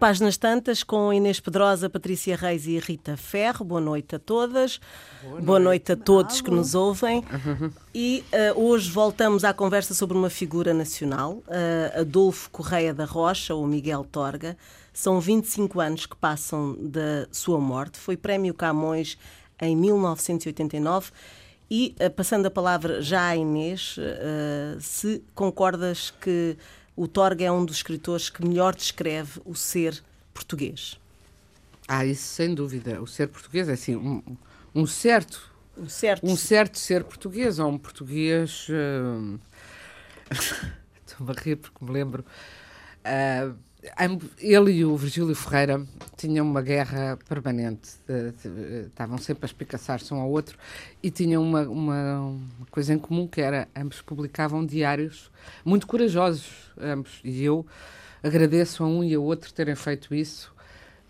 Páginas Tantas com Inês Pedrosa, Patrícia Reis e Rita Ferro. Boa noite a todas. Boa noite, Boa noite a todos que nos ouvem. E uh, hoje voltamos à conversa sobre uma figura nacional, uh, Adolfo Correia da Rocha, ou Miguel Torga. São 25 anos que passam da sua morte. Foi Prémio Camões em 1989. E, uh, passando a palavra já à Inês, se concordas que o Torga é um dos escritores que melhor descreve o ser português. Ah, isso sem dúvida. O ser português é assim, um, um certo. Um certo. Um certo ser português, ou um português. Uh... Estou-me a rir porque me lembro. Uh, ele e o Virgílio Ferreira tinham uma guerra permanente, estavam sempre a espicaçar-se um ao outro e tinham uma, uma, coisa em comum que era ambos publicavam diários muito corajosos, ambos, e eu agradeço a um e a outro terem feito isso.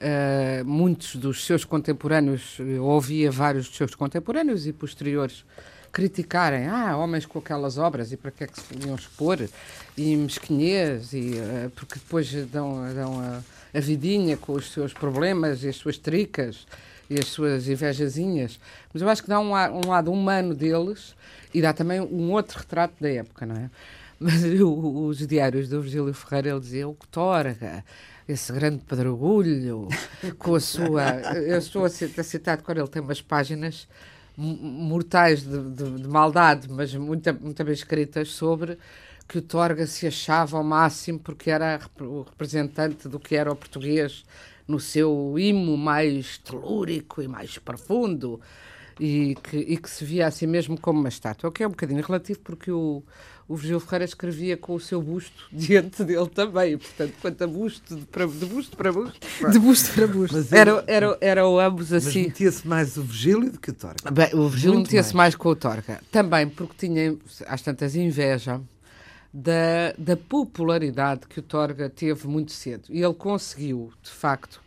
Uh, muitos dos seus contemporâneos, eu ouvia vários dos seus contemporâneos e posteriores criticarem, ah, homens com aquelas obras e para que é que se iam expor, e mesquinhez, e, uh, porque depois dão, dão a, a, vidinha com os seus problemas e as suas tricas e as suas invejazinhas. Mas eu acho que dá um, um lado humano deles e dá também um outro retrato da época, não é? Mas os diários do Virgílio Ferreira, ele dizia o que torga, esse grande pedregulho, com a sua. Eu estou a citar quando ele tem umas páginas mortais de, de, de, maldade, mas muito, muito bem escritas sobre que o Torga se achava ao máximo porque era o representante do que era o português no seu imo mais telúrico e mais profundo e que, e que se via assim mesmo como uma estátua, o que é um bocadinho relativo porque o, o Virgílio Ferreira escrevia com o seu busto diante dele também, portanto, quanto a busto, de, para, de busto para busto. De busto para busto. Mas era, era, era, ambos assim. Mas metia-se mais o Virgílio do que o Torga. Bem, o Virgílio metia-se mais. mais com o Torga. Também porque tinha, às tantas, inveja da, da popularidade que o Torga teve muito cedo. E ele conseguiu, de facto,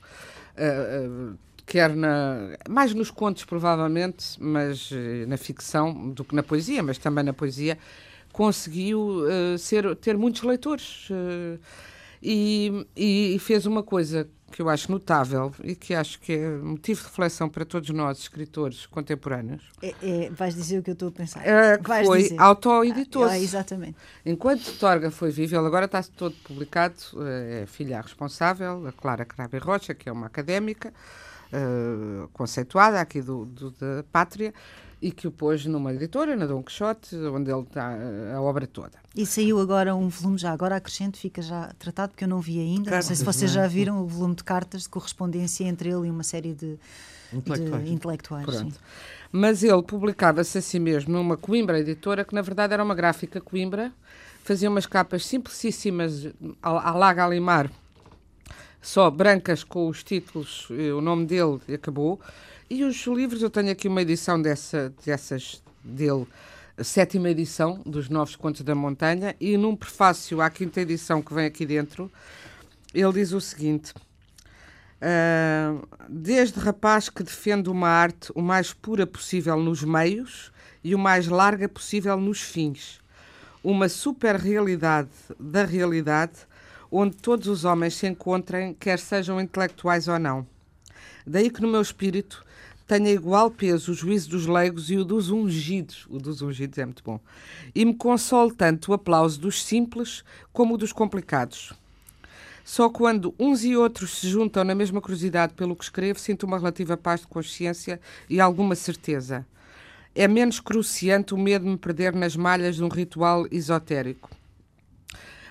uh, uh, quer na, mais nos contos, provavelmente, mas uh, na ficção do que na poesia, mas também na poesia, conseguiu uh, ser, ter muitos leitores. Uh, e, e, fez uma coisa que eu acho notável e que acho que é motivo de reflexão para todos nós, escritores contemporâneos. É, é, vais dizer o que eu estou a pensar. É, que foi auto-editor. Ah, exatamente. Enquanto Torga foi vivo, ele agora está todo publicado, é filha responsável, a Clara Crave Rocha, que é uma académica conceituada aqui do, do, da Pátria, e que o pôs numa editora, na Dom Quixote, onde ele está a obra toda. E saiu agora um volume, já agora acrescento, fica já tratado, porque eu não vi ainda. Cartas, não sei se vocês já viram o volume de cartas de correspondência entre ele e uma série de intelectuais. De intelectuais Mas ele publicava-se a si mesmo numa Coimbra editora, que na verdade era uma gráfica Coimbra, fazia umas capas simplicíssimas à la Galimar, só brancas com os títulos, o nome dele e acabou. E os livros, eu tenho aqui uma edição dessa, dessas dele, sétima edição dos Novos Contos da Montanha, e num prefácio à quinta edição que vem aqui dentro, ele diz o seguinte. Uh, desde rapaz que defende uma arte o mais pura possível nos meios e o mais larga possível nos fins. Uma super-realidade da realidade onde todos os homens se encontrem, quer sejam intelectuais ou não. Daí que no meu espírito tenha igual peso o juízo dos leigos e o dos ungidos. O dos ungidos é muito bom. E me console tanto o aplauso dos simples como o dos complicados. Só quando uns e outros se juntam na mesma curiosidade pelo que escrevo, sinto uma relativa paz de consciência e alguma certeza. É menos cruciante o medo de me perder nas malhas de um ritual esotérico.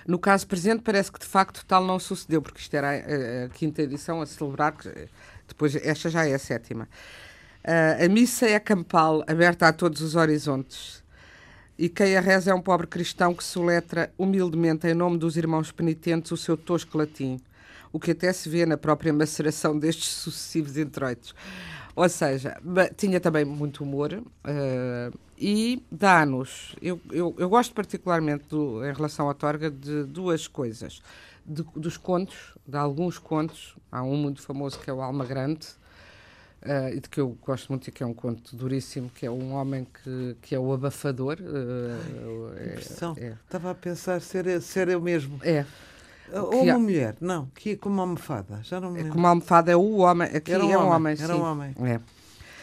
No caso presente, parece que de facto tal não sucedeu, porque isto era a, a quinta edição a celebrar, depois esta já é a sétima. Uh, a missa é campal, aberta a todos os horizontes. E quem a reza é um pobre cristão que soletra humildemente, em nome dos irmãos penitentes, o seu tosco latim, o que até se vê na própria maceração destes sucessivos introitos. Ou seja, tinha também muito humor uh, e dá-nos. Eu, eu, eu, gosto particularmente, do, em relação à Torga, de duas coisas. De, dos contos, de alguns contos. Há um muito famoso que é o Alma Grande, Uh, e de que eu gosto muito e que é um conto duríssimo, que é um homem que, que é o abafador. Uh, Ai, é, é, Estava a pensar ser, ser eu mesmo. É. Ou uma mulher, não, que é como uma almofada, já não me lembro. Como a almofada é o homem, aqui Era um é um homem, homem, era um homem. É.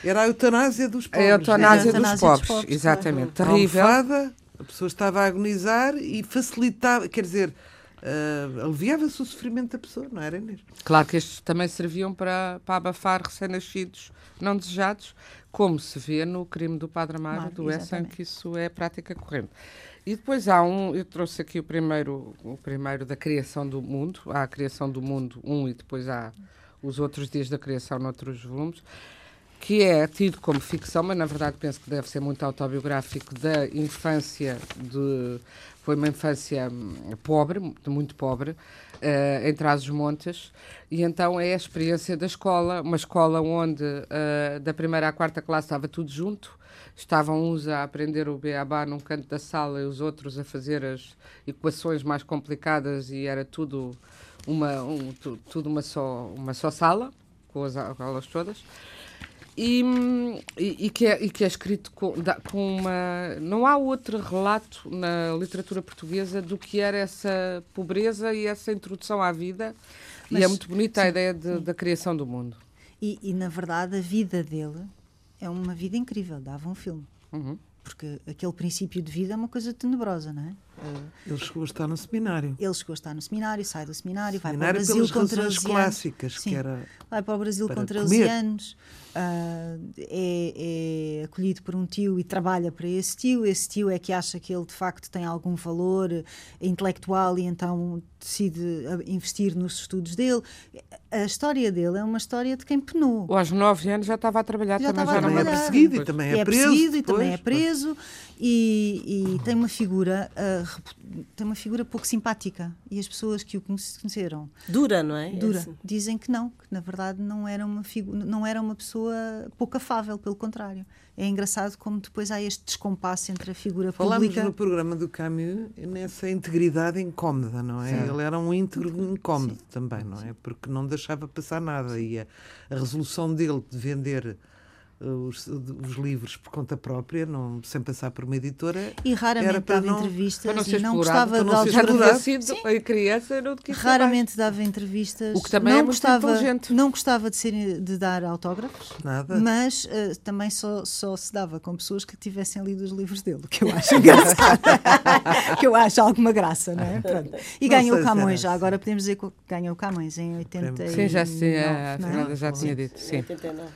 Era a eutanásia dos pobres. É a eutanásia É a dos eutanásia dos pobres, pobres, exatamente. A Terrível. almofada, a pessoa estava a agonizar e facilitava, quer dizer, ah, aliviava-se o sofrimento da pessoa, não era Inês? Claro que estes também serviam para, para abafar recém-nascidos não desejados, como se vê no crime do Padre Amaro do Essen, exatamente. que isso é prática corrente. E depois há um, eu trouxe aqui o primeiro, o primeiro da criação do mundo, há a criação do mundo um e depois há os outros dias da criação noutros volumes, que é tido como ficção, mas na verdade penso que deve ser muito autobiográfico da infância de foi uma infância hum, pobre, muito pobre, eh, em Trás-os-Montes, e então é a experiência da escola, uma escola onde eh, da primeira à quarta classe estava tudo junto, estavam uns a aprender o beabá num canto da sala e os outros a fazer as equações mais complicadas e era tudo uma, um, tu- tudo uma só, uma só sala, com as au- aulas todas. E, e, e que é, e que é escrito com, com uma. Não há outro relato na literatura portuguesa do que era essa pobreza e essa introdução à vida. e Mas- é muito bonita a ideia de- da criação do mundo. E, e, na verdade, a vida dele é uma vida incrível, dava um filme. Uhum. Porque aquele princípio de vida é uma coisa tenebrosa, não é? Ele chegou a estar no seminário. Ele chegou a estar no seminário, sai do seminário, vai para o Seminário Brasil pelas com 13 razões anos. clássicas, Sim. que era Vai para o Brasil para com 13 comer. anos, ah, é, é acolhido por um tio e trabalha para esse tio. Esse tio é que acha que ele de facto tem algum valor intelectual e então decide ah, investir nos estudos dele. A história dele é uma história de quem penou. Ou aos nove anos já estava a trabalhar, Já também estava a já não é perseguido e também é, é preso. perseguido e também é preso e, e tem uma figura repu- tem uma figura pouco simpática e as pessoas que o conhece- conheceram Dura, não é? dura Assim. dizem que não que na verdade não era uma figura não era uma pessoa pouco afável pelo contrário é engraçado como depois há este descompasso entre a figura Falámos pública no programa do Camus nessa integridade incómoda, não é? Ele era um íntegro incómodo também, não é? Porque não deixava passar nada e a, a resolução dele de vender uh, os, os livros por conta própria, não, sem passar por uma editora, e raramente dava não- entrevistas não e não gostava não de em criança, não raramente dava entrevistas O que também não é muito gostava não gostava de ser de dar autógrafos nada. Mas eh, também só, só se dava com pessoas que tivessem lido os livros dele, que eu acho engraçado. que eu acho alguma graça, não é? Pronto. E Não ganhou o Camões, já assim. agora podemos dizer que ganhou o Camões em 80 Sim, já se, a não é? Fernanda já tinha dito. Sim. 89.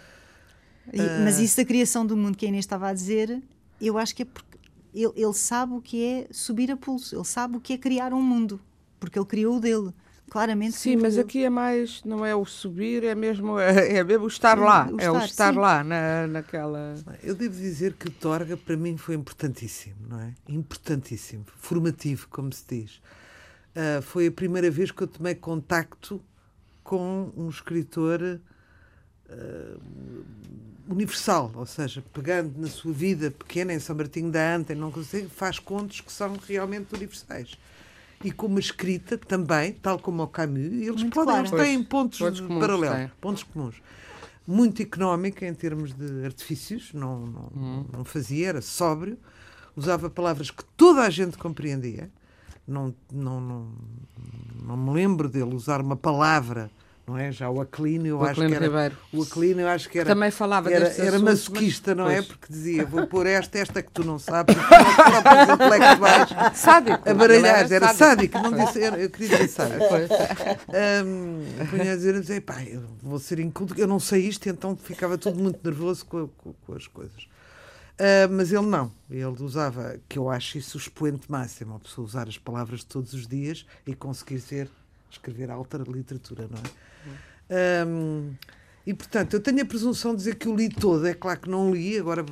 E- Mas isso da criação do mundo que a Inês estava a dizer, eu acho que é porque ele, ele sabe o que é subir a pulso, ele sabe o que é criar um mundo, porque ele criou o dele. Claramente Sim, mas dele. aqui é mais, não é o subir, é mesmo, é mesmo o estar lá. O é o estar, sim. lá na, naquela. Eu devo dizer que o Torga para mim foi importantíssimo, não é? Importantíssimo, formativo, como se diz. Ah, foi a primeira vez que eu tomei contacto com um escritor ah, universal, ou seja, pegando na sua vida pequena em São Martinho da Anta, e não consigo, faz contos que são realmente universais. E com uma escrita também, tal como o Camus, eles Muito podem, eles têm Pois, pontos, pontos de comuns, paralelos, pontos comuns. Muito económica em termos de artifícios, não, não, Uhum. não fazia, era sóbrio, usava palavras que toda a gente compreendia. Não, não, não, não me lembro dele usar uma palavra, não é? Já o Aclínio, eu O acho que era. Ribeiro. O Aclínio, eu acho que era. Também falava era, era masoquista, mas- não é? pois. Porque dizia, vou pôr esta, esta que tu não sabes, próprios intelectuais Sádico. a baralhar, Ele era sádico, não disse, era- eu queria dizer sádico. Um, punha a dizer, dizer pá, eu vou ser inculto, eu não sei isto, então ficava tudo muito nervoso com, com- com as coisas. Ah, mas ele não, ele usava, que eu acho isso o expoente máximo, a pessoa usar as palavras de todos os dias e conseguir ser, escrever alta literatura, não é? Um, e portanto, eu tenho a presunção de dizer que o li todo, é claro que não li, agora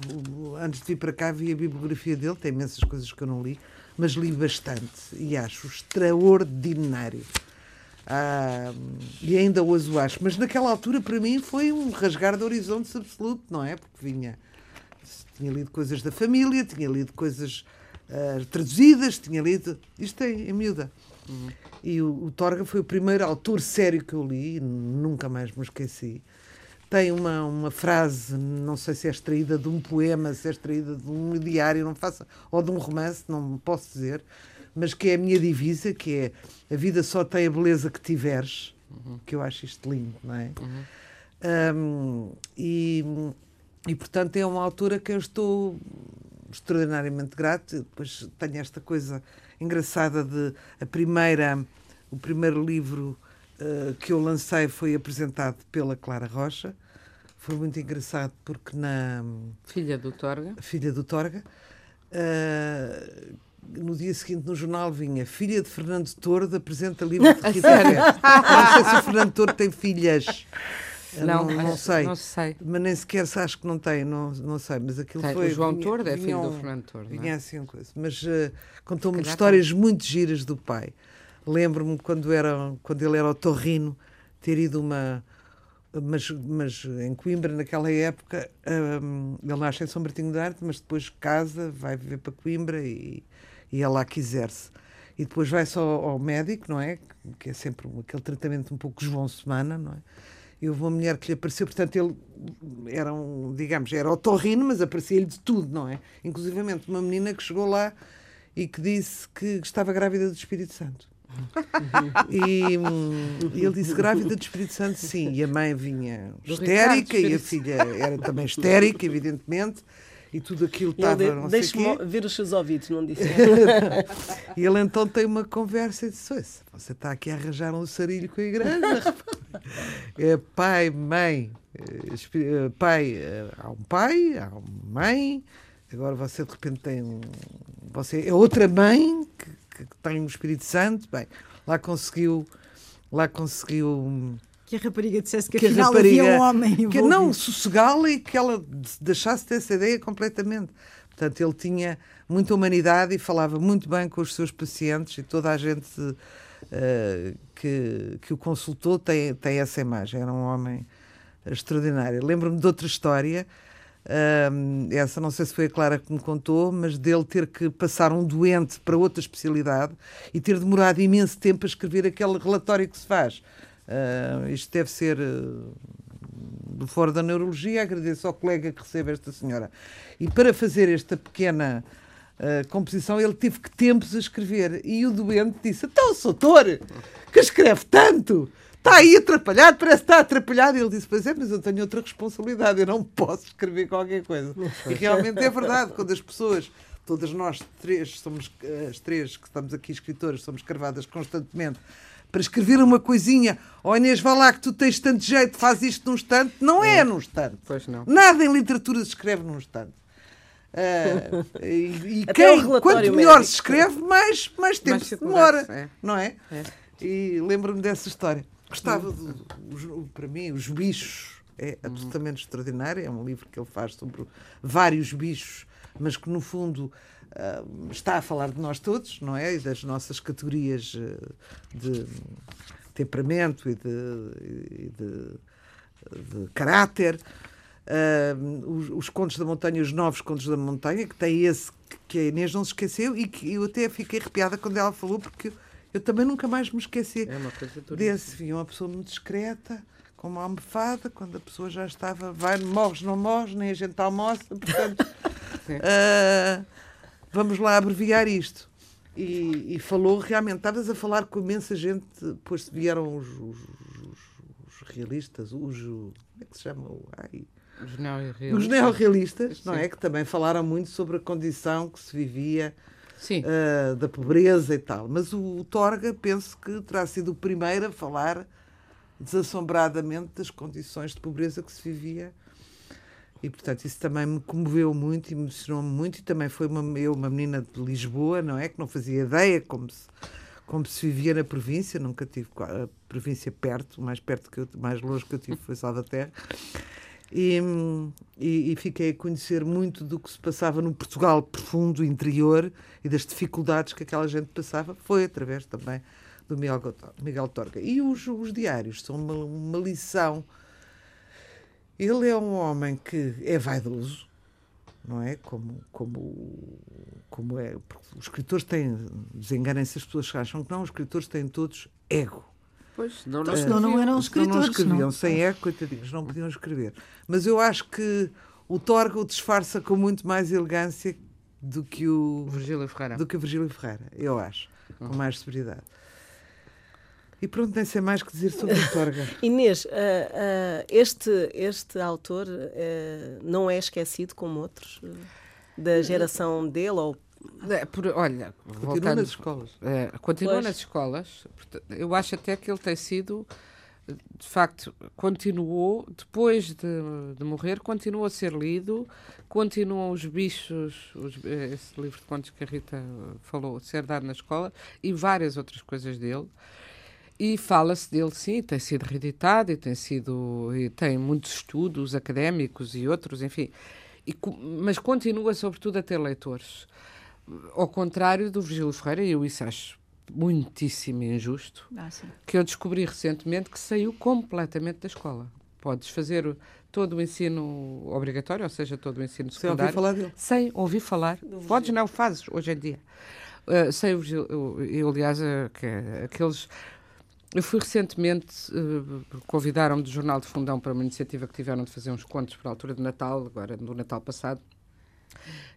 antes de vir para cá vi a bibliografia dele, tem imensas coisas que eu não li, mas li bastante e acho extraordinário. Ah, e ainda hoje o acho, mas naquela altura para mim foi um rasgar de horizontes absoluto, não é? Porque vinha, tinha lido coisas da família, tinha lido coisas ah, traduzidas, tinha lido. Isto em, em miúda. E o, o Torga foi o primeiro autor sério que eu li, nunca mais me esqueci. Tem uma, uma frase, não sei se é extraída de um poema, se é extraída de um diário, não faça, ou de um romance, não posso dizer, mas que é a minha divisa, que é a vida só tem a beleza que tiveres, uhum. que eu acho isto lindo, não é? Uhum. Um, e, e portanto é uma autora que eu estou extraordinariamente grato. Depois tenho esta coisa engraçada de a primeira, o primeiro livro uh, que eu lancei foi apresentado pela Clara Rocha. Foi muito engraçado porque na filha do Torga, filha do Torga, uh, no dia seguinte no jornal vinha filha de Fernando Tordo apresenta livro de Rita Não sei se o Fernando Tordo tem filhas. Não, não, não, sei. Não sei. Mas nem sequer acho que não tem, não, não sei. Mas aquilo foi. O João Tordo é filho do Fernando Tordo. Vinha é? assim uma coisa. Mas uh, contou-me histórias tem. muito giras do pai. Lembro-me quando, era, quando ele era o Torrino, ter ido uma. Mas, mas em Coimbra, naquela época, um, ele nasce em São Martinho de Arte, mas depois casa, vai viver para Coimbra e, e é lá quiser-se. E depois vai só ao médico, não é? Que é sempre aquele tratamento um pouco João Semana, não é? E houve uma mulher que lhe apareceu, portanto, ele era um, digamos, era otorrino, mas aparecia-lhe de tudo, não é? Inclusive uma menina que chegou lá e que disse que estava grávida do Espírito Santo. e, e, ele disse grávida do Espírito Santo, sim. E a mãe vinha histérica e a filha era também histérica, evidentemente e tudo aquilo estava. De, Deixe-me ver os seus ouvidos, não disse. e ele então tem uma conversa e disse: Você está aqui a arranjar um sarilho com a igreja? é pai, mãe, eh, eh, pai, eh, há um pai, há uma mãe, agora você de repente tem um. Você é outra mãe que, que tem um Espírito Santo. Bem, lá conseguiu. Lá conseguiu que a rapariga dissesse que, que afinal rapariga, havia um homem envolvido. Que não, sossegá-la e que ela deixasse dessa ideia completamente. Portanto, ele tinha muita humanidade e falava muito bem com os seus pacientes e toda a gente uh, que, que o consultou tem, tem essa imagem. Era um homem extraordinário. Lembro-me de outra história, uh, essa não sei se foi a Clara que me contou, mas dele ter que passar um doente para outra especialidade e ter demorado imenso tempo a escrever aquele relatório que se faz. Uh, isto deve ser uh, do Fórum da Neurologia. Agradeço ao colega que recebe esta senhora. E para fazer esta pequena uh, composição, ele teve que tempos a escrever. E o doente disse: Então, doutor, que escreve tanto, está aí atrapalhado, parece que está atrapalhado. E ele disse: Pois é, mas eu tenho outra responsabilidade, eu não posso escrever qualquer coisa. E realmente é verdade, quando as pessoas todas nós três somos as três que estamos aqui escritoras somos carvadas constantemente para escrever uma coisinha, oh Inês, vá lá que tu tens tanto jeito, faz isto num instante. Não é, é num instante. Pois não. Nada em literatura se escreve num instante. Uh, e, e quem, quanto melhor médico. se escreve, mais, mais tempo mais se demora, é. não é? é. E lembro-me dessa história. Gostava, de, para mim, os bichos é uhum. absolutamente extraordinário. É um livro que ele faz sobre vários bichos, mas que no fundo uh, está a falar de nós todos, não é? E das nossas categorias uh, de temperamento e de, e de, de caráter. Uh, os, os, Contos da Montanha, os novos Contos da Montanha, que tem esse que a Inês não se esqueceu e que eu até fiquei arrepiada quando ela falou, porque eu também nunca mais me esqueci é desse. Vi uma pessoa muito discreta, com uma almofada, quando a pessoa já estava, vai, morres, não morres, nem a gente almoça, portanto. uh, vamos lá abreviar isto. E, e, falou realmente, estavas a falar com imensa gente, depois vieram os, os, os, os realistas, os. Como é que se chama? Ai, os neorrealistas. Os neorrealistas, não é? Que também falaram muito sobre a condição que se vivia uh, da pobreza e tal. Mas o, o Torga, penso que terá sido o primeiro a falar desassombradamente das condições de pobreza que se vivia e, portanto, isso também me comoveu muito me emocionou-me muito. E também foi uma, eu, uma menina de Lisboa, não é? Que não fazia ideia como se, como se vivia na província. Nunca tive a província perto, mais perto que eu, mais longe que eu tive foi Salvaterra. E, e, e, fiquei a conhecer muito do que se passava no Portugal profundo, interior e das dificuldades que aquela gente passava. Foi através também do Miguel, Miguel Torga. E os, os diários são uma, uma lição ele é um homem que é vaidoso, não é? Como, como, como é. Os escritores têm. Desenganem-se as pessoas que acham que não, os escritores têm todos ego. Pois, não, não, não, não eram escritores. Não, não escreviam, não. sem ego, coitadinhos, não podiam escrever. Mas eu acho que o Torga o disfarça com muito mais elegância do que o Virgílio Ferreira. do que o Virgílio Ferreira, eu acho, com mais severidade. E pronto, nem sei mais que dizer sobre o Torga. Inês, ah, ah, este, este autor ah, não é esquecido como outros da geração dele ou É, por- olha, Continua voltando, nas escolas. É, continua Pois. nas escolas. Eu acho até que ele tem sido, de facto, continuou, depois de, de morrer, continua a ser lido, continuam os bichos, os- esse livro de contos que a Rita falou, ser dado na escola, e várias outras coisas dele. E fala-se dele, sim, tem sido reeditado e tem sido e tem muitos estudos académicos e outros, enfim. E mas continua, sobretudo, a ter leitores. Ao contrário do Virgílio Ferreira, e eu isso acho muitíssimo injusto, Ah, sim. que eu descobri recentemente que saiu completamente da escola. Podes fazer todo o ensino obrigatório, ou seja, todo o ensino Você ouviu secundário, falar dele? sem ouvir falar. Podes não, fazes hoje em dia. Uh, sem o Virgílio- eu, eu, aliás, uh, que é aqueles. Eu fui recentemente, uh, convidaram-me do Jornal de Fundão para uma iniciativa que tiveram de fazer uns contos para a altura de Natal, agora do Natal passado,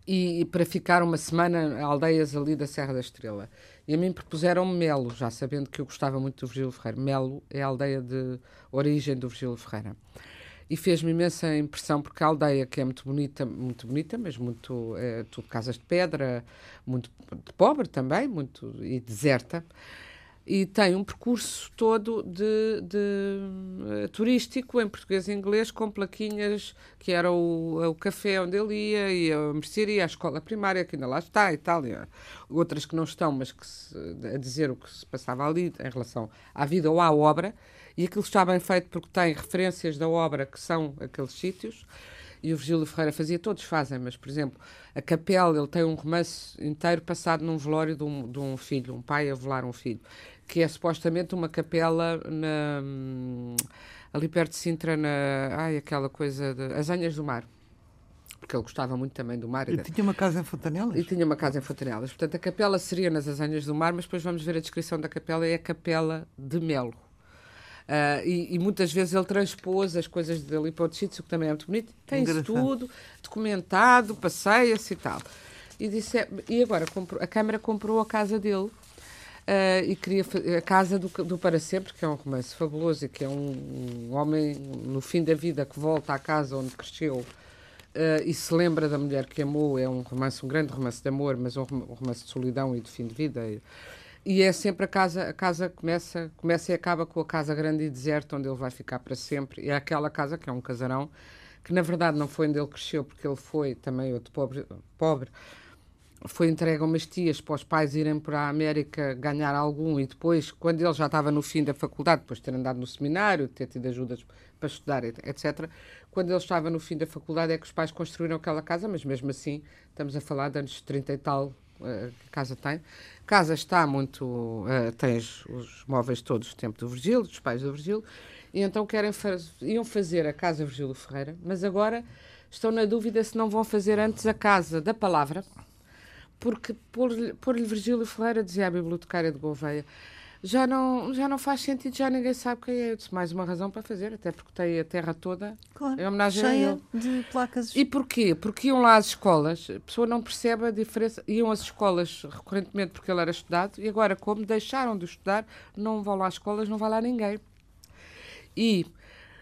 e, e para ficar uma semana a aldeias ali da Serra da Estrela. E a mim propuseram Melo, já sabendo que eu gostava muito do Virgílio Ferreira. Melo é a aldeia de origem do Virgílio Ferreira. E fez-me imensa impressão porque a aldeia, que é muito bonita, muito bonita, mas muito é, tudo casas de pedra, muito de pobre também, muito e deserta, e tem um percurso todo de, de, eh, turístico em português e inglês com plaquinhas que era o, o café onde ele ia e a mercearia, a escola primária que ainda lá está e tal, e, eh, outras que não estão, mas que se, a dizer o que se passava ali em relação à vida ou à obra, e aquilo está bem feito porque tem referências da obra que são aqueles sítios. E o Virgílio Ferreira fazia, todos fazem, mas, por exemplo, a Capela, ele tem um romance inteiro passado num velório de um, de um filho, um pai a velar um filho, que é supostamente uma capela na, hum, ali perto de Sintra, na, ai, aquela coisa de As Anhas do Mar. Porque ele gostava muito também do mar. e tinha uma casa em Fontanelas? e tinha uma casa em Fontanelas. Portanto, a capela seria nas Azanhas do Mar, mas depois vamos ver a descrição da capela, é a capela de Melo. Ah, e, e muitas vezes ele transpôs as coisas dali para outros sítios, o que também é muito bonito. Tem isso Engraçado. tudo documentado, passeia-se e tal. E, disse, e agora comprou- a Câmara comprou a casa dele ah, e queria a casa do, do Para Sempre, que é um romance fabuloso e que é um, um homem no fim da vida que volta à casa onde cresceu ah, e se lembra da mulher que amou. É um romance, um grande romance de amor, mas um um romance de solidão e de fim de vida. E é sempre a casa, a casa começa, começa e acaba com a casa grande e deserta, onde ele vai ficar para sempre. E é aquela casa que é um casarão, que na verdade não foi onde ele cresceu, porque ele foi também outro pobre, pobre foi entregue a umas tias para os pais irem para a América ganhar algum e depois, quando ele já estava no fim da faculdade, depois de ter andado no seminário, ter tido ajudas para estudar, et- etc., quando ele estava no fim da faculdade é que os pais construíram aquela casa, mas mesmo assim estamos a falar de anos 30 e tal eh, que casa tem. Casa está muito... tem os, os móveis todos do tempo do Virgílio, dos pais do Virgílio, e então querem faz, iam fazer a casa Virgílio Ferreira, mas agora estão na dúvida se não vão fazer antes a casa da palavra, porque pôr-lhe pôr Virgílio Ferreira, dizia a bibliotecária de Gouveia, já não, já não faz sentido, já ninguém sabe quem é. Eu disse, mais uma razão para fazer, até porque tem a terra toda Claro. em homenagem a Cheia ele. de placas. E porquê? Porque iam lá às escolas, a pessoa não percebe a diferença, iam às escolas recorrentemente porque ele era estudado, e agora, como deixaram de estudar, não vão lá às escolas, não vai lá ninguém. E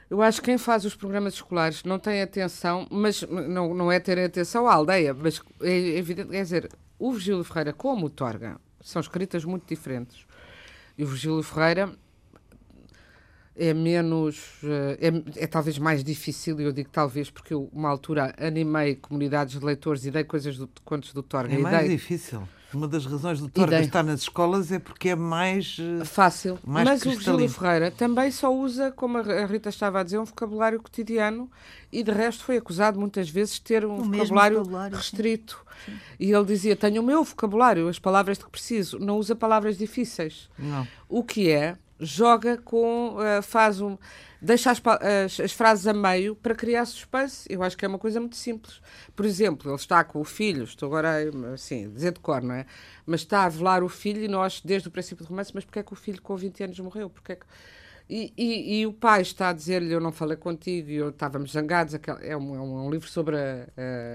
eu acho que quem faz os programas escolares não tem atenção, mas não, não é ter atenção à aldeia, mas é evidente, quer dizer, o Virgílio Ferreira como o Torga são escritas muito diferentes. E o Virgílio Ferreira é menos. eh, É, é talvez mais difícil, e eu digo talvez porque eu, uma altura, animei comunidades de leitores e dei coisas do, de contos do Torga. É mais dei- difícil. Uma das razões do Torga estar nas escolas é porque é mais. eh, Fácil. Mais Mas o Virgílio cristalino. Ferreira também só usa, como a Rita estava a dizer, um vocabulário cotidiano e de resto foi acusado muitas vezes de ter um vocabulário, vocabulário, sim. restrito. E ele dizia: Tenho o meu vocabulário, as palavras de que preciso, não usa palavras difíceis. Não. O que é, joga com. eh, faz um. Deixa as, as- as frases a meio para criar suspense. Eu acho que é uma coisa muito simples. Por exemplo, ele está com o filho, estou agora assim, dizer de cor, não é? Mas está a velar o filho e nós, desde o princípio do romance, mas porque é que o filho com 20 anos morreu? Porque é que... E, e, e, o pai está a dizer-lhe: Eu não falei contigo, e eu estávamos zangados. É um, é um livro sobre a,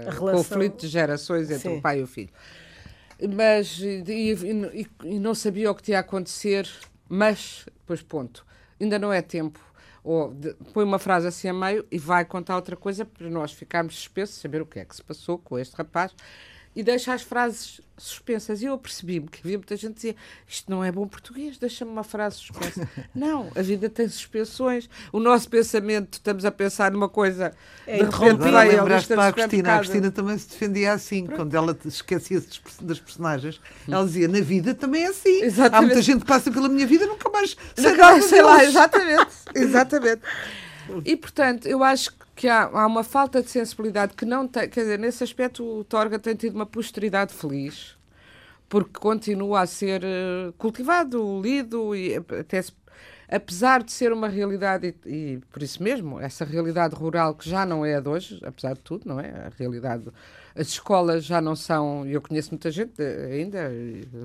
a, a conflito de gerações entre Sim. o pai e o filho. Mas, e, e, não sabia o que tinha a acontecer, mas, pois, ponto, ainda não é tempo. Ou de, põe uma frase assim a meio e vai contar outra coisa para nós ficarmos suspeitos, saber o que é que se passou com este rapaz e deixa as frases suspensas. E eu percebi-me que havia muita gente que dizia isto não é bom português, deixa-me uma frase suspensa. não, a vida tem suspensões. O nosso pensamento, estamos a pensar numa coisa é de repente vai lembraste para a Cristina. A Cristina também se defendia assim, Pronto. quando ela esquecia das personagens. Ela dizia, na vida também é assim. Exatamente. Há muita gente que passa pela minha vida nunca mais sei, nunca, sei lá, exatamente. exatamente. E, portanto, eu acho que há, há, uma falta de sensibilidade que não tem. Quer dizer, nesse aspecto, o Torga tem tido uma posteridade feliz, porque continua a ser uh, cultivado, lido e até se, apesar de ser uma realidade, e, e, por isso mesmo, essa realidade rural que já não é a de hoje, apesar de tudo, não é? A realidade. As escolas já não são. Eu conheço muita gente ainda,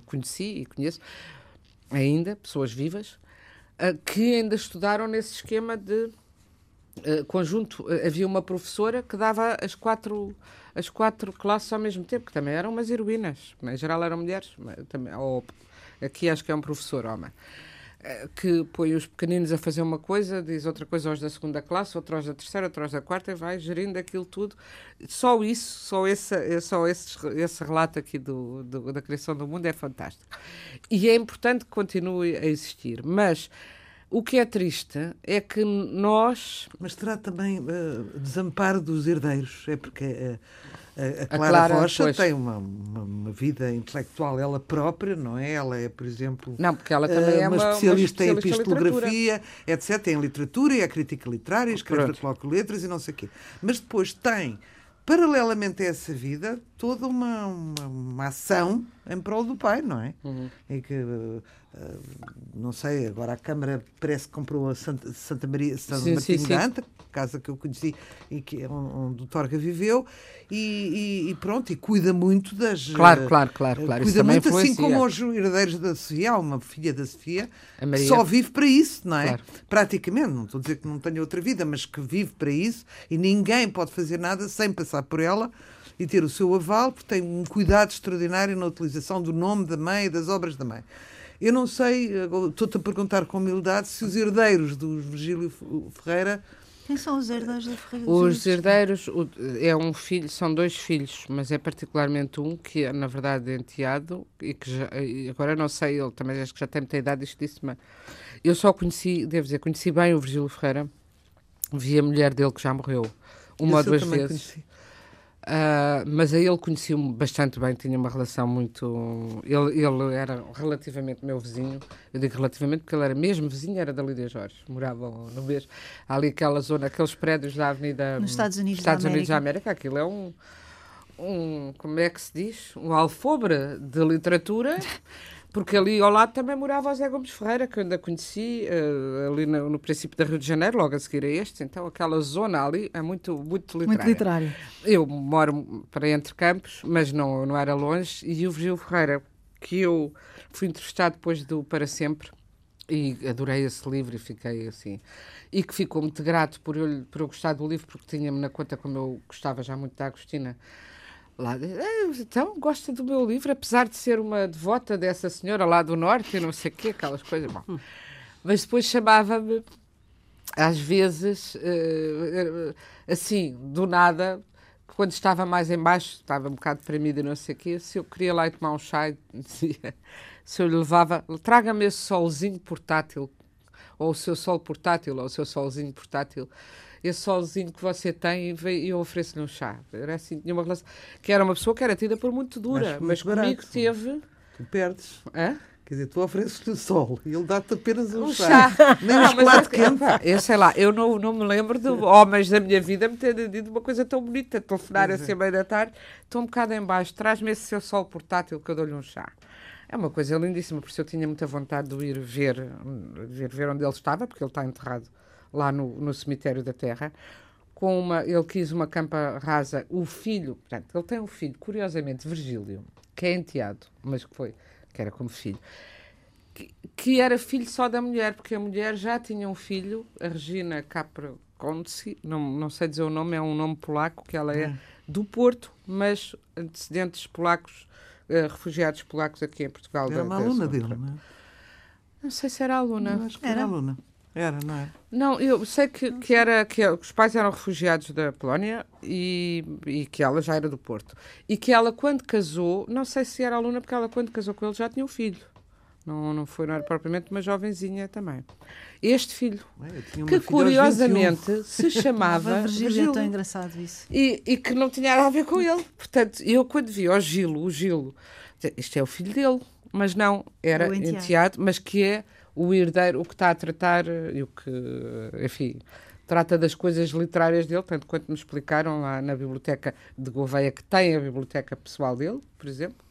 conheci e conheço ainda, pessoas vivas, que ainda estudaram nesse esquema de eh, conjunto, uh, havia uma professora que dava as quatro, as quatro classes ao mesmo tempo, que também eram umas heroínas. Em geral eram mulheres, também, ou, aqui acho que é um professor homem, uh, que põe os pequeninos a fazer uma coisa, diz outra coisa aos da segunda classe, outro aos da terceira, outro aos da quarta, e vai gerindo aquilo tudo. Só isso, só esse, só esse, esse relato aqui do, do, da criação do mundo é fantástico. E é importante que continue a existir, mas o que é triste é que nós. Mas terá também uh, desamparo dos herdeiros, é porque uh, a, a, Clara, Clara Rocha pois. tem uma, uma, uma, vida intelectual ela própria, não é? Ela é, por exemplo, não, porque ela também uh, é uma, especialista, uma especialista em epistolografia, em etc., em literatura, e é crítica literária, escreve para Coloque Letras e não sei o quê. Mas depois tem, paralelamente a essa vida, toda uma, uma, uma ação em prol do pai, não é? Uhum. Em que Uh, não sei, agora a Câmara parece que comprou a Santa, Santa Maria Santa sim, Martim sim, casa que eu conheci e que é onde o Torga viveu, e, e, e, pronto, e cuida muito das. Claro, claro, claro. claro. Cuida muito, assim como os herdeiros da Sofia, uma filha da Sofia, que só vive para isso, não é? Claro. Praticamente, não estou a dizer que não tenha outra vida, mas que vive para isso e ninguém pode fazer nada sem passar por ela e ter o seu aval, porque tem um cuidado extraordinário na utilização do nome da mãe e das obras da mãe. Eu não sei, estou-te a perguntar com humildade, se os herdeiros do Virgílio Ferreira. Quem são os herdeiros da Ferreira? Os herdeiros é um filho, são dois filhos, mas é particularmente um que é, na verdade, é enteado e que já, agora não sei, ele também acho que já tem muita idade, isto disse-me. Eu só conheci, devo dizer, conheci bem o Virgílio Ferreira, vi a mulher dele que já morreu uma ou duas vezes. Conheci. Uh, mas a ele conheci-me bastante bem, tinha uma relação muito. Ele, ele era relativamente meu vizinho, eu digo relativamente porque ele era mesmo vizinho, era da Lídia Jorge, moravam no mesmo. Ali aquela zona, aqueles prédios da Avenida. Nos Estados Unidos, Estados da, Unidos América. da América, aquilo é um. Um, como é que se diz? Um alfobre de literatura Porque ali ao lado também morava o Zé Gomes Ferreira, que eu ainda conheci, uh, ali no, no, princípio da Rio de Janeiro, logo a seguir a este. Então aquela zona ali é muito, muito literária. Muito literária. Eu moro para entre campos, mas não, não era longe. E o Virgílio Ferreira, que eu fui entrevistado depois do Para Sempre, e adorei esse livro e fiquei assim. E que ficou muito grato por eu, por eu gostar do livro, porque tinha-me na conta, como eu gostava já muito da Agostina Lá, ah, então, gosta do meu livro, apesar de ser uma devota dessa senhora lá do norte e não sei o quê, aquelas coisas. Bom. Hum. Mas depois chamava-me, às vezes, uh, assim, do nada, quando estava mais embaixo, estava um bocado deprimido e não sei o quê, se eu queria lá ir tomar um chá, dizia, se eu lhe levava, traga-me esse solzinho portátil, ou o seu sol portátil, ou o seu solzinho portátil, esse solzinho que você tem e eu ofereço-lhe um chá. Era assim, tinha uma relação, que era uma pessoa que era tida por muito dura, mas barato. comigo teve... Tu perdes. Hã? Quer dizer, tu ofereces-lhe o sol e ele dá-te apenas um, um chá. chá. Nem um chocolate é, quente. Eu sei lá, eu não, não me lembro de homens da minha vida me terem dito uma coisa tão bonita. Telefonar assim à meia da tarde, estou um bocado em baixo, traz-me esse seu sol portátil que eu dou-lhe um chá. É uma coisa lindíssima, por isso eu tinha muita vontade de ir ver, ver, ver onde ele estava, porque ele está enterrado lá no, no cemitério da Terra, com uma, ele quis uma campa rasa, o filho, portanto, ele tem um filho, curiosamente, Virgílio, que é enteado, mas que foi, que era como filho, que, que era filho só da mulher, porque a mulher já tinha um filho, a Regina Capra Konci, não, não sei dizer o nome, é um nome polaco, que ela é hum. do Porto, mas antecedentes polacos, uh, refugiados polacos aqui em Portugal. Era uma aluna dele, não é? Não sei se era aluna. Eu acho que era, era aluna. Era, não é? Não, eu sei que, que, era, que os pais eram refugiados da Polónia e, e que ela já era do Porto. E que ela, quando casou, não sei se era aluna, porque ela, quando casou com ele, já tinha um filho. Não, não foi, não era propriamente uma jovenzinha também. Este filho, que curiosamente se chamava Virgílio. É tão engraçado isso. E, e que não tinha nada a ver com ele. Portanto, eu quando vi o Gilo, o Gilo, isto é o filho dele, mas não, era enteado, mas que é o herdeiro, o que está a tratar e o que, enfim, trata das coisas literárias dele, tanto quanto nos explicaram lá na biblioteca de Gouveia, que tem a biblioteca pessoal dele, por exemplo,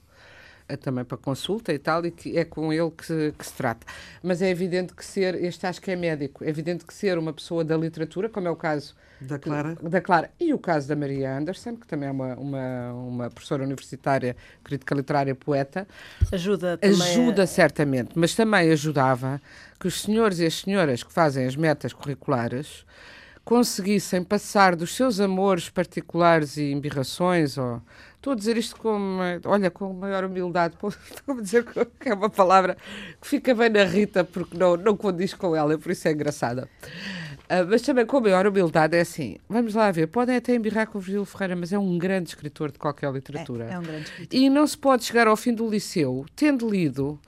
é também para consulta e tal, e que é com ele que que se, trata. Mas é evidente que ser, este acho que é médico, é evidente que ser uma pessoa da literatura, como é o caso da Clara, da Clara e o caso da Maria Anderson, que também é uma, uma, uma professora universitária, crítica literária, poeta, ajuda, ajuda a... certamente, mas também ajudava que os senhores e as senhoras que fazem as metas curriculares conseguissem passar dos seus amores particulares e embirrações ou Estou a dizer isto com, olha, com maior humildade. Estou a dizer que é uma palavra que fica bem na Rita porque não, não condiz com ela, por isso é engraçada. Uh, mas também com maior humildade é assim. Vamos lá ver, podem até embirrar com o Virgílio Ferreira, mas é um grande escritor de qualquer literatura. É, é um grande escritor. E não se pode chegar ao fim do liceu tendo lido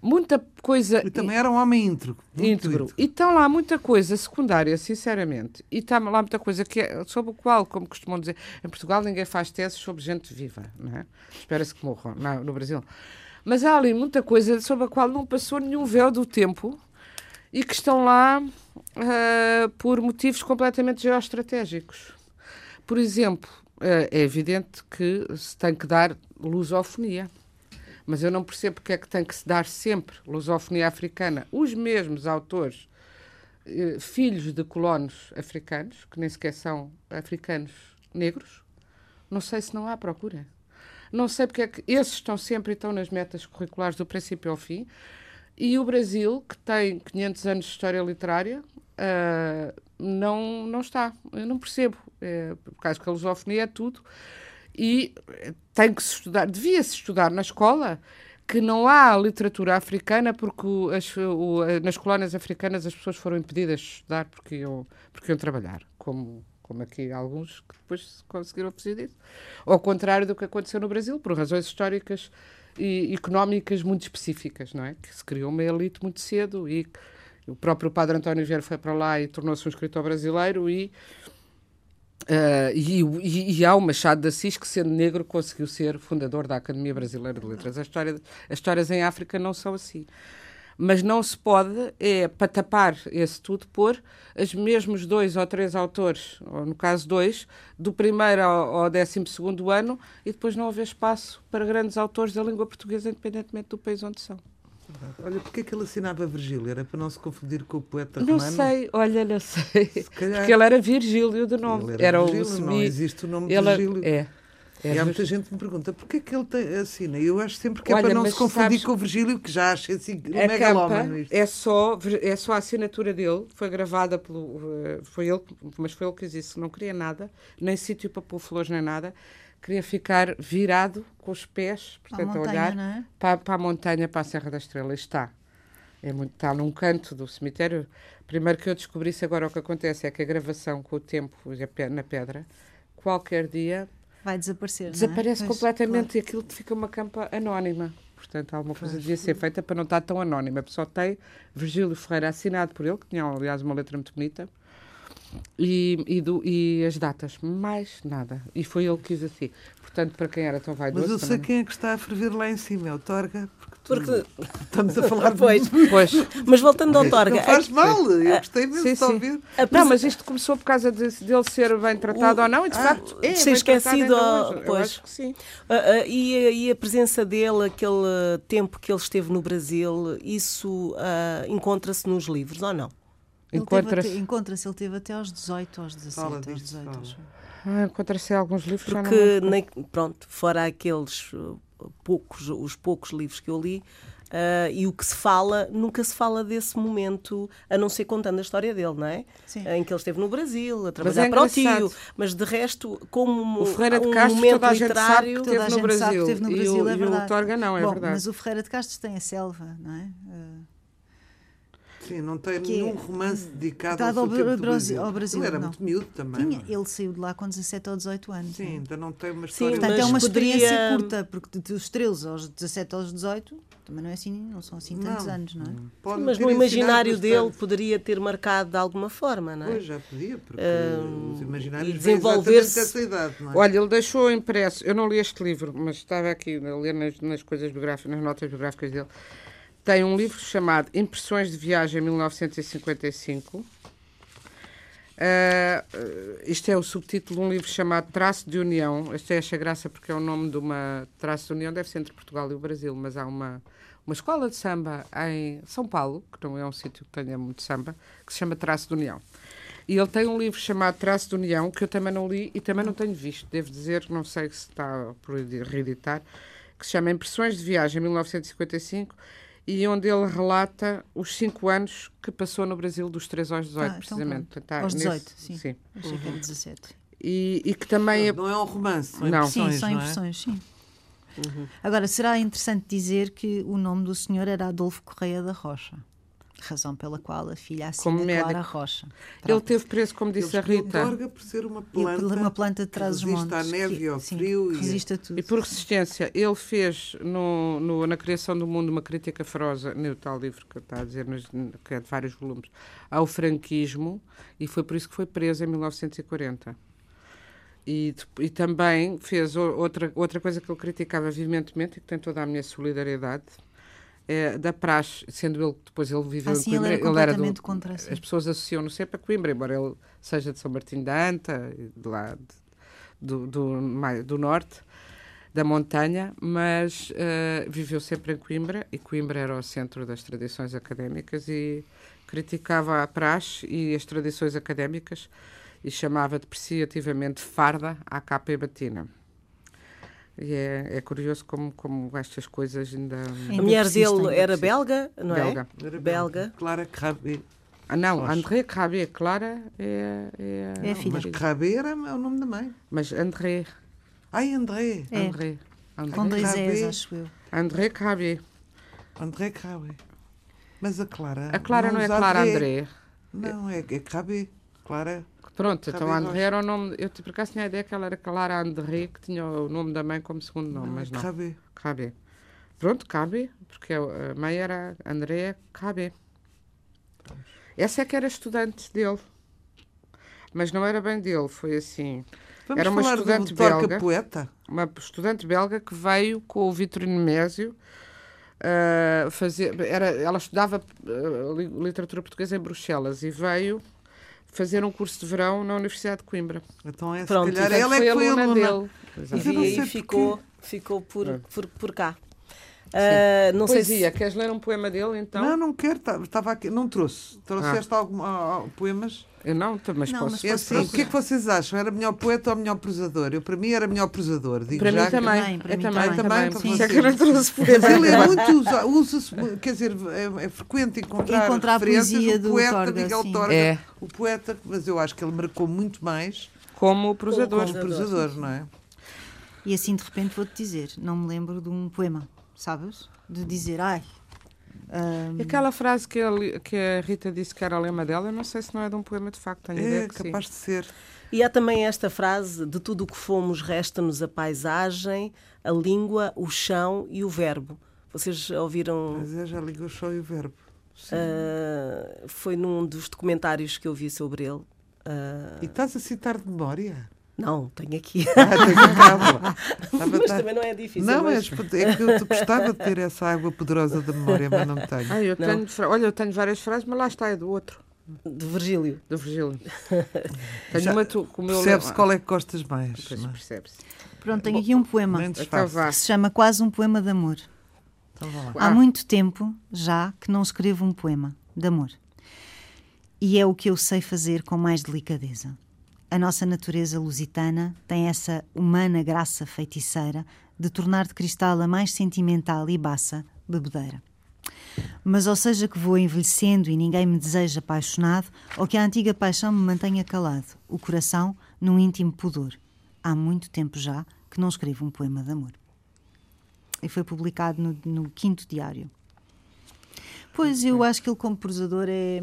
muita coisa. E também era um homem íntegro. Íntegro. E estão lá muita coisa secundária, sinceramente. E está lá muita coisa que é, sobre o qual, como costumam dizer, em Portugal ninguém faz teses sobre gente viva, não é? Espera-se que morram não, no Brasil. Mas há ali muita coisa sobre a qual não passou nenhum véu do tempo e que estão lá uh, por motivos completamente geoestratégicos. Por exemplo, uh, é evidente que se tem que dar lusofonia mas eu não percebo porque é que tem que se dar sempre lusofonia africana. Os mesmos autores, eh, filhos de colonos africanos, que nem sequer são africanos negros, não sei se não há procura. Não sei porque é que esses estão sempre estão nas metas curriculares do princípio ao fim. E o Brasil, que tem 500 anos de história literária, uh, não, não está. Eu não percebo. É, por causa que a lusofonia é tudo e tem que se estudar, devia-se estudar na escola que não há literatura africana porque as, o, nas colónias africanas as pessoas foram impedidas de estudar porque iam, porque iam trabalhar, como, como aqui alguns que depois conseguiram fazer isso. Ao contrário do que aconteceu no Brasil, por razões históricas e económicas muito específicas, não é? Que se criou uma elite muito cedo e o próprio Padre António Vieira foi para lá e tornou-se um escritor brasileiro e Uh, e, e, e, há o Machado de Assis, que sendo negro conseguiu ser fundador da Academia Brasileira de Letras. As, história, as histórias em África não são assim. Mas não se pode, é, para tapar esse tudo, pôr os mesmos dois ou três autores, ou no caso dois, do primeiro ao, ao décimo segundo ano, e depois não haver espaço para grandes autores da língua portuguesa, independentemente do país onde são. Olha, porque é que ele assinava Virgílio? Era para não se confundir com o poeta não romano? Não sei, olha, não sei. Calhar... Porque ele era Virgílio de nome. Ele era, era Virgílio, o não existe o nome ele... Virgílio. É. É, e há muita gente que me pergunta porquê é que ele tem, assina. Eu acho sempre que é Olha, para não se confundir sabes, com o Virgílio, que já acha assim um megalómano. É só, é só a assinatura dele, foi gravada pelo. Eh, foi ele, mas foi ele que disse: não queria nada, nem sítio para pôr flores, nem nada queria ficar virado com os pés, portanto, a, montanha, a olhar é? para, para, a montanha, para a Serra da Estrela. E está. É muito, está num canto do cemitério. Primeiro que eu descobrisse agora o que acontece é que a gravação com o tempo na pedra, qualquer dia vai desaparecer. Desaparece é? completamente pois, claro. e aquilo fica uma campa anónima. Portanto, alguma coisa pois. devia ser feita para não estar tão anónima. Só tem Virgílio Ferreira assinado por ele, que tinha, aliás, uma letra muito bonita, e, e, do, e as datas. Mais nada. E foi ele que quis assim. Portanto, para quem era tão vaidoso. Mas eu sei também... quem é que está a ferver lá em cima, é o Torga, porque estamos a falar pois. pois. Mas voltando ao Torga. Não faz mal, eu gostei mesmo sim, de ouvir. Não, mas isto começou por causa de, dele ser bem tratado o... ou não, e de ah, facto é. Ser esquecido, pois. acho que sim. Uh, uh, e, e, a presença dele, aquele tempo que ele esteve no Brasil, isso uh, encontra-se nos livros ou não? Encontra-se, encontra-se, ele teve até aos 18, aos 17, aos 18. Ah, encontra-se alguns livros Porque, nem, pronto, fora aqueles poucos, os poucos livros que eu li, Uh, e o que se fala, nunca se fala desse momento, a não ser contando a história dele, não é? Sim. Em que ele esteve no Brasil, a trabalhar é para o tio. Mas de resto, como O Ferreira de um Castro, momento toda a gente sabe literário. que Toda a Teve no sabe que Brasil. teve no E Brasil, o- é e o verdade. Torga não, é Bom, verdade. Mas o Ferreira de Castro tem a selva, não é? Uh, Sim, não tem Que- nenhum romance dedicado Dado ao, ao tempo Brasil- Brasil. ao Brasil, Ele era não. muito miúdo também. tinha, é? ele saiu de lá com 17 ou 18 anos. Sim, é? ainda não tem uma Sim, história. Portanto, mas é uma poderia- experiência curta, porque de- dos 13 aos 17 aos 18 também não é assim, não são assim tantos Não. anos, não é? Pode Mas no imaginário dele poderia ter marcado de alguma forma, não é? Pois, já podia, porque Hum, os imaginários e desenvolver-se- dessa idade, não é? Olha, ele deixou impresso, eu não li este livro, mas estava aqui a ler nas, nas coisas biográficas, nas notas biográficas dele. Tem um livro chamado Impressões de Viagem 1955. Ah, ah, isto é o subtítulo de um livro chamado Traço de União. Isto é esta graça porque é o nome de uma Traço de União, deve ser entre Portugal e o Brasil, mas há uma, uma escola de samba em São Paulo, que não é um sítio que tenha muito samba, que se chama Traço de União. E ele tem um livro chamado Traço de União, que eu também não li e também não tenho visto. Devo dizer, não sei se está por reeditar, que se chama Impressões de Viagem 1955 e onde ele relata os cinco anos que passou no Brasil dos 3 aos 18, Ah, então precisamente. pronto. Está Aos nesse- 18, sim. Achei que era 17. E, e que também é. Não é um romance, são Não. impressões, Sim, são não é? impressões, sim. Agora, será interessante dizer que o nome do senhor era Adolfo Correia da Rocha, razão pela qual a filha assina Como Clara médico. Rocha. Ele teve preso, como Ele disse a Rita, Torga por ser uma planta, uma planta de trás dos resiste montes. à neve que- e ao sim, frio. e- resiste a tudo. E por resistência, ele fez no, no- na criação do mundo uma crítica feroz, no tal livro que está a dizer, nos- que é de vários volumes, ao franquismo, e foi por isso que foi preso em 1940. E, e também fez outra, outra coisa que ele criticava veementemente e que tem toda a minha solidariedade, é da praxe, sendo ele depois ele viveu Assim, em ele Coimbra, era do- contra, as pessoas associam-no sempre a Coimbra, embora ele seja de São Martinho da Anta, de lá de- do, do, do norte da montanha, mas eh, viveu sempre em Coimbra e Coimbra era o centro das tradições académicas e criticava a praxe e as tradições académicas e chamava depreciativamente farda à capa e batina. E é, é curioso como, como estas coisas ainda... A Ainda mulher persistem. dele era belga, não é? Belga. Era Belga. Clara Crabé. Ah, não. André Crabé, Clara é, é, É a filha. Mas Crabé era é o nome da mãe. Mas André, Ai, André. É. André, André, Com dois. E's, acho eu. André Crabé. André. Mas a Clara. A Clara não, é usa Clara André. Não, é, é. Clara. Pronto, então Crabé André era o nome. Eu por acaso tinha a ideia que ela era Clara André, que tinha o nome da mãe como segundo nome, Não, mas é não. Crabé. Cabé. Pronto, cabe, porque a mãe era Andréa Cabé. Essa é que era estudante dele. Mas não era bem dele, foi assim. Vamos Era uma estudante belga. poeta? Uma estudante belga que veio com o Vitorino Mésio ah, fazer. Era, ela estudava li- literatura portuguesa em Bruxelas e veio fazer um curso de verão na Universidade de Coimbra. Então é, se Pronto, calhar Portanto, ela é que foi aluna aluna. dele. E, vi- sei e ficou, ficou por, É. por, por cá. Ah, não sei se. Poesia, queres ler um poema dele então? Não, não quero. tá- Estava aqui. Não trouxe. Trouxeste algum, ah, ah, poemas? Eu não, tá, mas Não, posso. mas É assim, o que é que vocês acham? Era melhor poeta ou melhor prosador? Eu, para mim, era melhor prosador. Digo Para já mim que- também. Também, para mim também, também. também. Também, isso é que eu não trouxe ele é muito usa- usa-se, quer dizer, é, é frequente encontrar, Encontrar a referências poesia do poeta Torga, Miguel sim. Torga, É. o poeta, mas eu acho que ele marcou muito mais Como o prosador. como prosador, não é? E assim, de repente, vou-te dizer, não me lembro de um poema, sabes? De dizer, ai... ahm, Aquela frase que a, que a Rita disse que era o lema dela, eu não sei se não é de um poema de facto, tenho a É ideia que capaz sim. de ser. E há também esta frase: de tudo o que fomos, resta-nos a paisagem, a língua, o chão e o verbo. Vocês ouviram? Mas é, já ligou só e o verbo. Sim. ah, foi num dos documentários que eu vi sobre ele. Ah, E estás a citar de memória? Não, tenho aqui. Ah, tábua. Estava- mas tá- também não é difícil. Não, é, mas... é que eu gostava de ter essa água poderosa da memória, mas não tenho. Ah, eu Não. tenho, olha, eu tenho várias frases, mas lá está, é do outro, De Virgílio. do Virgílio. tenho uma tu, como eu Percebe-se qual é que gostas mais. Pois, não é? percebe-se. Pronto, tenho aqui um poema Então vá. que se chama Quase um Poema de Amor. Então. Há Ah. muito tempo já que não escrevo um poema de amor. E é o que eu sei fazer com mais delicadeza. A nossa natureza lusitana tem essa humana graça feiticeira de tornar de cristal a mais sentimental e baça bebedeira. Mas ou seja que vou envelhecendo e ninguém me deseja apaixonado, ou que a antiga paixão me mantenha calado, o coração num íntimo pudor. Há muito tempo já que não escrevo um poema de amor. E foi publicado no, no quinto diário. Pois eu acho que ele, como prosador, é.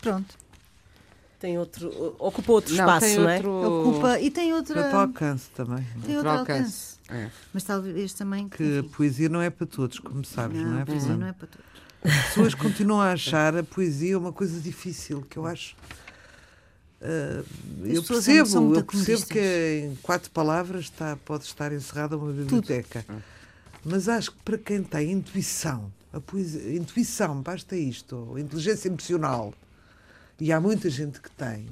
Pronto. Tem outro, ocupa outro Não, espaço, tem não é? outro- Ocupa. E tem outra. Outro alcance também. Tem outro alcance. É. Mas talvez também. Que a enfim, poesia não é para todos, como sabes, não, não, é? a poesia Fernando? não é para todos. As pessoas continuam a achar a poesia uma coisa difícil, que eu acho. ah, eu percebo, eu percebo que em quatro palavras está, pode estar encerrada uma biblioteca. Mas acho que para quem tem intuição, a poesia, intuição, basta isto, ou inteligência emocional, e há muita gente que tem,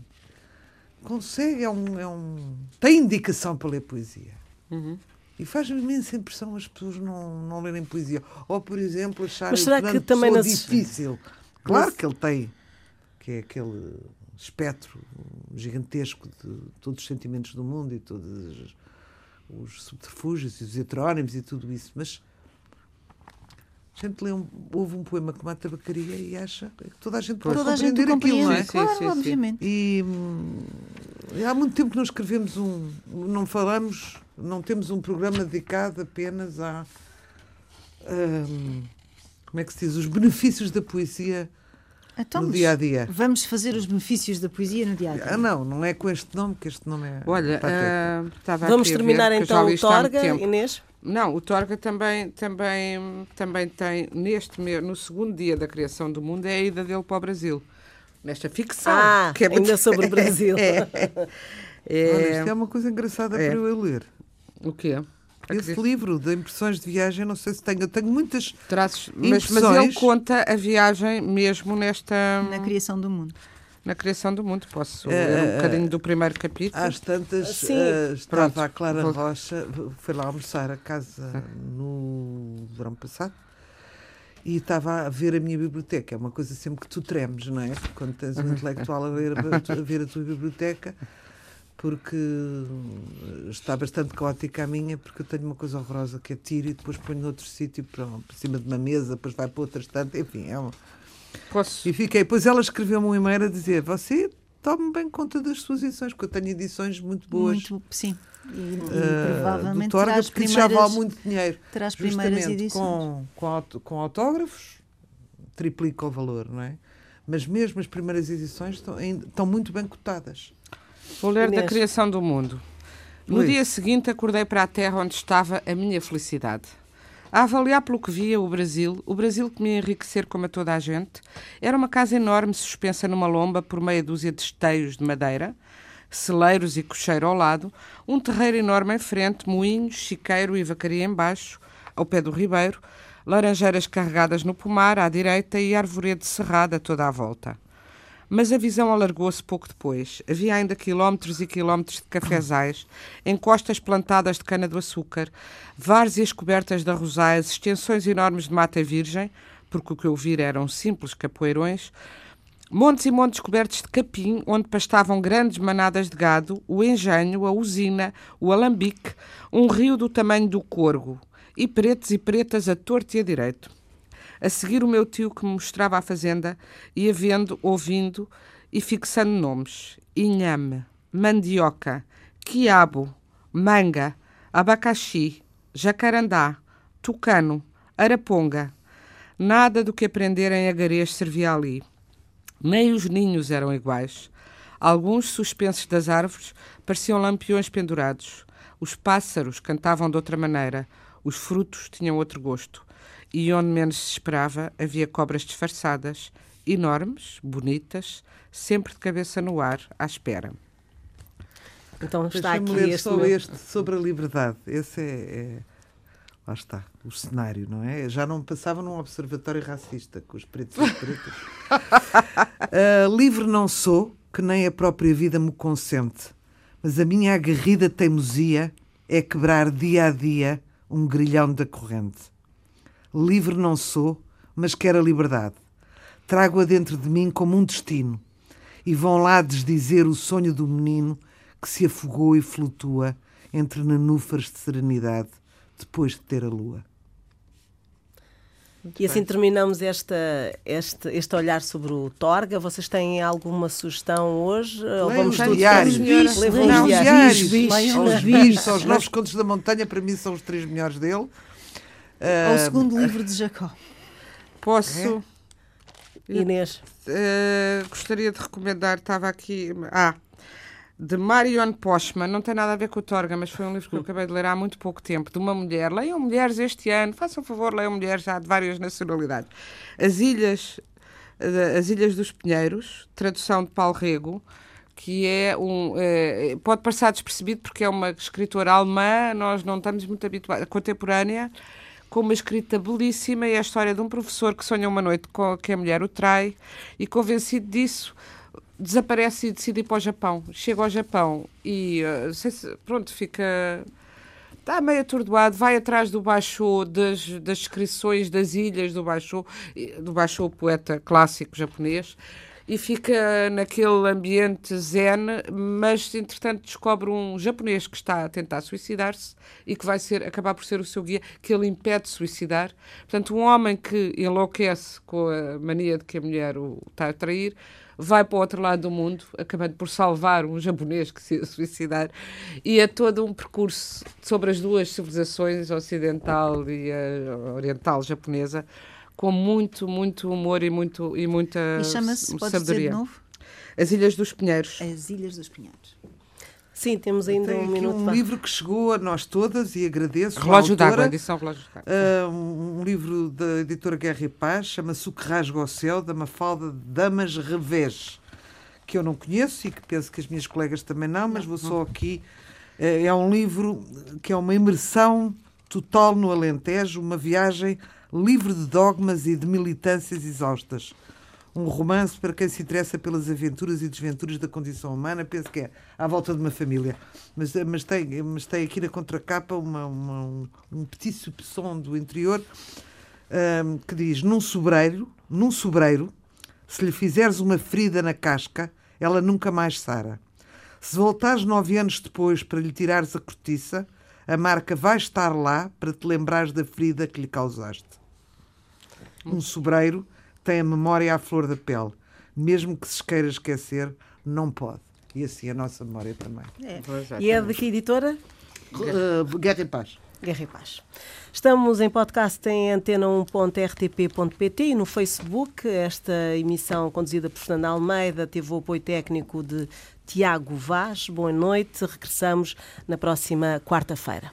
consegue, é um, é um, tem indicação para ler poesia. Uhum. E faz-me imensa impressão as pessoas não, não lerem poesia. Ou, por exemplo, acharem Mas será o que também nas- difícil. Claro que ele tem, que é aquele espectro gigantesco de todos os sentimentos do mundo e todos os subterfúgios e os heterónimos e tudo isso, mas gente lê um, ouve um poema como a tabacaria e acha que toda a gente pode Toda a gente compreender aquilo, não é? compreende, claro, Sim, sim, sim. obviamente. E hum, há muito tempo que não escrevemos um. Não falamos, não temos um programa dedicado apenas a. hum, como é que se diz? Os benefícios da poesia Então, no dia a dia. Vamos fazer os benefícios da poesia no dia a dia. Ah, não, não é com este nome, que este nome é. Olha, estava Vamos ver, terminar já então o Torga. Inês? Não, o Torga também, também, também tem, neste no segundo dia da criação do mundo, é a ida dele para o Brasil. Nesta ficção. Ah, que é muito- ainda sobre o Brasil. Olha, É, isto é uma coisa engraçada É. para eu ler. O quê? Esse livro de impressões de viagem, não sei se tenho. Eu tenho muitas. Traços, mas, mas Impressões. ele conta a viagem mesmo nesta Na criação do mundo. Na criação do mundo. Posso É, ler um é, bocadinho do primeiro capítulo? Às tantas, Sim. eh, estava Pronto, a Clara vou- Rocha, foi lá almoçar a casa no verão passado e estava a ver a minha biblioteca. É uma coisa sempre que tu tremes, não é? Quando tens um intelectual a ver a, a ver a tua biblioteca, porque está bastante caótica a minha, porque eu tenho uma coisa horrorosa que é tiro e depois ponho noutro sítio, para, por cima de uma mesa, depois vai para outra estante, enfim, é uma, Posso? e fiquei. Depois ela escreveu-me um e-mail a dizer: Você tome bem conta das suas edições, porque eu tenho edições muito boas. Muito, sim. E, e eh, provavelmente do Torga, porque já vale muito dinheiro. terá as primeiras edições. com, com, com autógrafos, triplica o valor, não é? Mas mesmo as primeiras edições estão, ainda- estão muito bem cotadas. Vou ler da criação do mundo. No Lê. dia seguinte acordei para a terra onde estava a minha felicidade. A avaliar pelo que via o Brasil, o Brasil que me enriquecer como a toda a gente, era uma casa enorme suspensa numa lomba por meia dúzia de esteios de madeira, celeiros e cocheiro ao lado, um terreiro enorme em frente, moinhos, chiqueiro e vacaria embaixo, ao pé do ribeiro, laranjeiras carregadas no pomar à direita e arvoredo cerrado a toda a volta. Mas a visão alargou-se pouco depois. Havia ainda quilómetros e quilómetros de cafezais, encostas plantadas de cana-do-açúcar, várzeas cobertas de arrozais, extensões enormes de mata virgem, porque o que eu vi eram simples capoeirões, montes e montes cobertos de capim, onde pastavam grandes manadas de gado, o engenho, a usina, o alambique, um rio do tamanho do corgo, e pretos e pretas a torto e a direito. A seguir, o meu tio que me mostrava a fazenda ia vendo, ouvindo e fixando nomes: inhame, mandioca, quiabo, manga, abacaxi, jacarandá, tucano, araponga. Nada do que aprender em agarês servia ali. Nem os ninhos eram iguais. Alguns, suspensos das árvores, pareciam lampiões pendurados. Os pássaros cantavam de outra maneira. Os frutos tinham outro gosto. E onde menos se esperava, havia cobras disfarçadas, enormes, bonitas, sempre de cabeça no ar, à espera. Então está aqui ler este. só meu- este sobre a liberdade. Esse é, é- Lá está, o cenário, não é? Já não passava num observatório racista com os pretos e as pretas. Ah, livre não sou, que nem a própria vida me consente, mas a minha aguerrida teimosia é quebrar dia a dia um grilhão da corrente. Livre não sou, mas quero a liberdade. Trago-a dentro de mim como um destino, e vão lá desdizer o sonho do menino que se afogou e flutua entre nenúfares de serenidade depois de ter a lua. e assim terminamos esta, este, este olhar sobre o Torga. Vocês têm alguma sugestão hoje? Ou Leiam vamos os todos diários. Leiam os os diários. Leiam Os os bichos, são os novos contos da montanha, para mim são os três melhores dele. Ou Ah, o segundo livro de Jacó. Posso. Inês. eh, gostaria de recomendar, estava aqui. Ah, de Marion Postman, não tem nada a ver com o Torga, mas foi um livro que eu acabei de ler há muito pouco tempo, de uma mulher. Leiam mulheres este ano, façam favor, leiam mulheres já de várias nacionalidades. As Ilhas, eh, As Ilhas dos Pinheiros, tradução de Paulo Rego, que é um. eh, pode passar despercebido porque é uma escritora alemã, nós não estamos muito habituados, contemporânea, com uma escrita belíssima e é a história de um professor que sonha uma noite com que a mulher o trai e, convencido disso, desaparece e decide ir para o Japão. Chega ao Japão e, eh, se- pronto, fica. Está meio atordoado, vai atrás do Basho, das, das descrições das ilhas do Basho, do Basho, poeta clássico japonês, e fica naquele ambiente zen, mas entretanto descobre um japonês que está a tentar suicidar-se e que vai ser, acabar por ser o seu guia, que ele impede de suicidar. Portanto, um homem que enlouquece com a mania de que a mulher o está a trair, vai para o outro lado do mundo, acabando por salvar um japonês que se ia suicidar, e é todo um percurso sobre as duas civilizações, a ocidental e a oriental japonesa, com muito, muito humor e, muito, e muita E chama-se, dizer de sabedoria. novo, As Ilhas dos Pinheiros. As Ilhas dos Pinheiros. Sim, temos ainda Tem um minuto. um vá. livro que chegou a nós todas e agradeço. Relógio d'água, autora. edição Relógio d'água. Ah, um, livro da editora Guerra e Paz, chama-se O que Rasga ao Céu, da Mafalda Damas Revés, que eu não conheço e que penso que as minhas colegas também não, mas vou só aqui. eh, É um livro que é uma imersão total no Alentejo, uma viagem livre de dogmas e de militâncias exaustas. Um romance para quem se interessa pelas aventuras e desventuras da condição humana, penso que é à volta de uma família. Mas, eh, mas, tem, mas tem aqui na contracapa uma, uma- um, um petit soupçon do interior ahm, que diz: num sobreiro, num sobreiro, se lhe fizeres uma ferida na casca, ela nunca mais sara. Se voltares nove anos depois para lhe tirares a cortiça, a marca vai estar lá para te lembrares da ferida que lhe causaste. Um sobreiro tem a memória à flor da pele. Mesmo que se queira esquecer, não pode. E assim a nossa memória também. E é de que editora? Uh, Guerra e Paz. Guerra e Paz. Estamos em podcast em antena1.rtp.pt e no Facebook. Esta emissão conduzida por Fernanda Almeida teve o apoio técnico de Tiago Vaz. Boa noite. Regressamos na próxima quarta-feira.